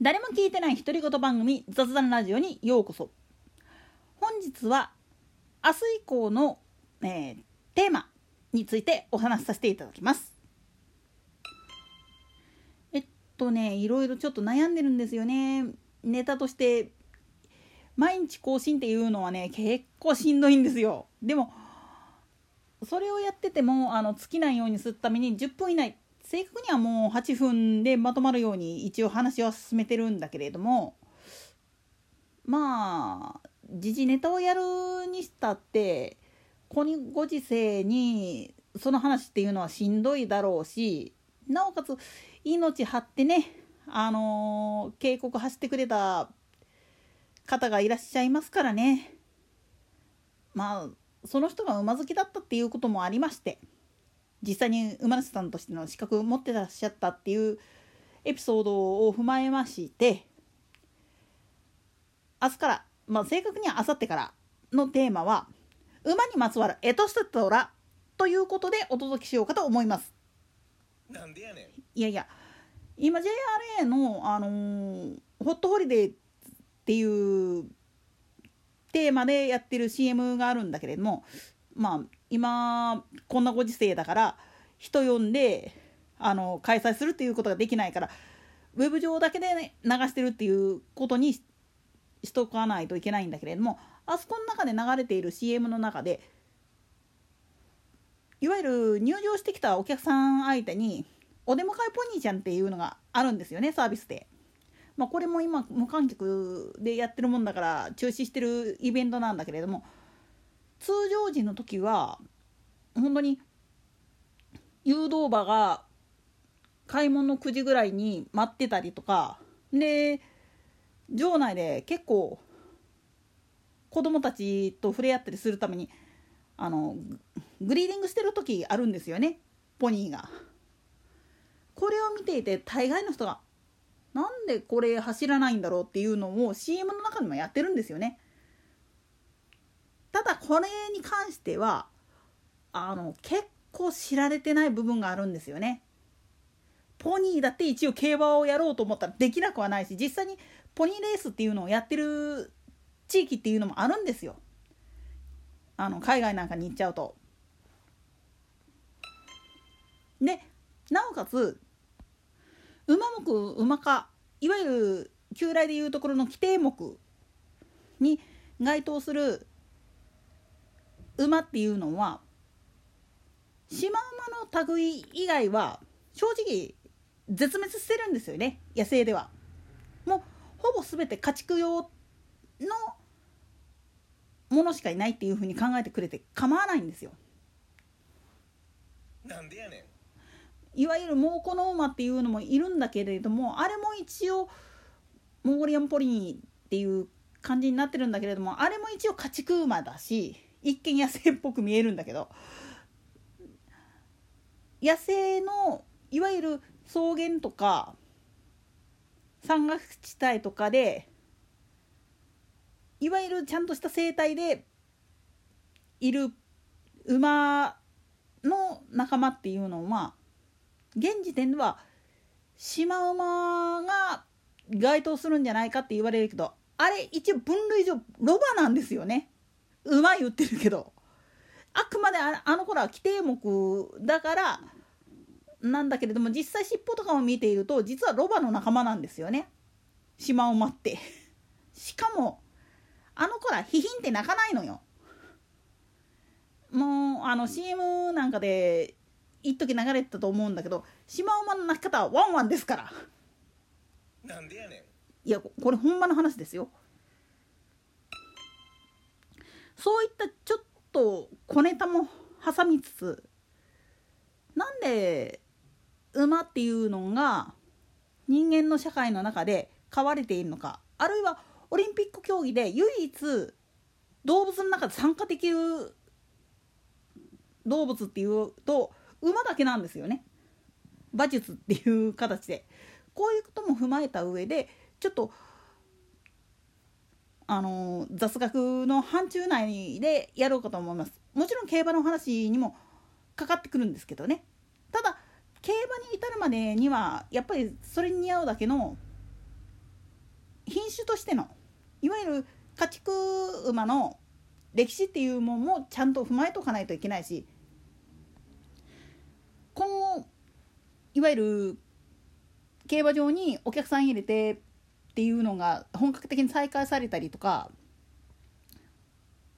誰も聞いてない独り言番組雑談ラジオにようこそ。本日は明日以降の、えー、テーマについてお話しさせていただきます。えっとねいろいろちょっと悩んでるんですよね。ネタとして毎日更新っていうのはね結構しんどいんですよ。でもそれをやっててもあの尽きないようにするために10分以内正確にはもう8分でまとまるように一応話は進めてるんだけれどもまあ時事ネタをやるにしたってこのご時世にその話っていうのはしんどいだろうしなおかつ命張ってねあのー、警告走ってくれた方がいらっしゃいますからね。まあその人が馬好きだったっていうこともありまして実際に馬主さんとしての資格を持ってらっしゃったっていうエピソードを踏まえまして明日から、まあ、正確には明後日からのテーマは馬にまつわるエトステトラということでお届けしようかと思います。なんでやねんいやいや今 JRA の、あのー、ホットホリデーっていうテーマでやってる CM があるんだけれどもまあ今こんなご時世だから人呼んであの開催するっていうことができないからウェブ上だけで、ね、流してるっていうことにしとかないといけないんだけれどもあそこの中で流れている CM の中でいわゆる入場してきたお客さん相手にお出迎えポニーちゃんっていうのがあるんですよねサービスで。まあ、これも今無観客でやってるもんだから中止してるイベントなんだけれども通常時の時は本当に誘導馬が買い物の9時ぐらいに待ってたりとかで場内で結構子供たちと触れ合ったりするためにあのグリーディングしてる時あるんですよねポニーが。これを見ていて大概の人がなんでこれ走らないんだろうっていうのを CM の中でもやってるんですよね。これに関してはあの結構知られてない部分があるんですよね。ポニーだって一応競馬をやろうと思ったらできなくはないし実際にポニーレースっていうのをやってる地域っていうのもあるんですよ。あの海外なんかに行っちゃうと。でなおかつ馬目馬科いわゆる旧来でいうところの規定目に該当する馬っていうのはシマウマの類以外は正直絶滅してるんですよね野生では。もうほぼ全て家畜用のものしかいないっていうふうに考えてくれて構わないんですよ。なんでやねんいわゆる猛虎の馬っていうのもいるんだけれどもあれも一応モンゴリアンポリニーっていう感じになってるんだけれどもあれも一応家畜馬だし一見野生っぽく見えるんだけど野生のいわゆる草原とか山岳地帯とかでいわゆるちゃんとした生態でいる馬の仲間っていうのは現時点ではシマウマが該当するんじゃないかって言われるけどあれ一応分類上ロバなんですよね。馬言ってるけどあくまであの頃は規定目だからなんだけれども実際尻尾とかを見ていると実はロバの仲間なんですよね。シマウマって。しかもあの子らヒヒンって鳴かないのよ。もうあの CM なんかで一時流れてたと思うんだけどシマウマの鳴き方はワンワンですから。なんでやねん。いやこれほんまの話ですよそういったちょっと小ネタも挟みつつなんで馬っていうのが人間の社会の中で飼われているのかあるいはオリンピック競技で唯一動物の中で参加できる動物っていうと馬だけなんですよね。馬術っていう形で。こういうことも踏まえた上でちょっとあの雑学の範疇内でやろうかと思います。もちろん競馬の話にもかかってくるんですけどねただ競馬に至るまでにはやっぱりそれに似合うだけの品種としてのいわゆる家畜馬の歴史っていうもんもちゃんと踏まえとかないといけないし今後いわゆる競馬場にお客さん入れてっていうのが本格的に再開されたりとか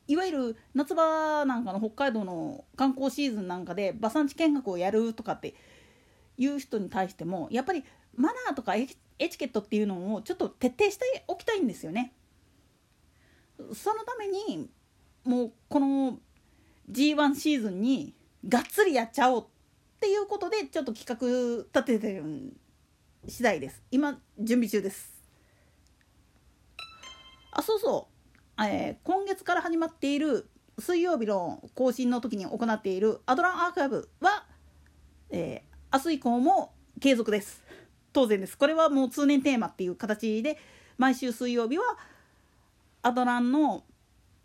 いわゆる夏場なんかの北海道の観光シーズンなんかで馬産地見学をやるとかっていう人に対してもやっぱりマナーとかエチケットっていうのをちょっと徹底しておきたいんですよね。そのためにもうこの G1 シーズンにがっつりやっちゃおうっていうことでちょっと企画立ててる次第です今準備中ですあそうそう、えー、今月から始まっている水曜日の更新の時に行っているアドランアーカイブは、えー、明日以降も継続です。当然です。これはもう通年テーマっていう形で毎週水曜日はアドランの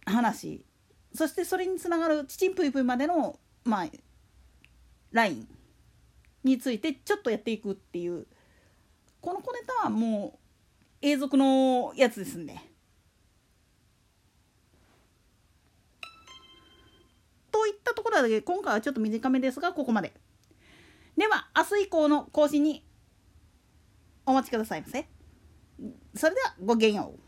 話。そしてそれにつながるチチンプイプイまでのまあラインについてちょっとやっていくっていう。この小ネタはもう永続のやつですんとで今回はちょっと短めですがここまで。では明日以降の更新にお待ちくださいませ。それではごきげんよう。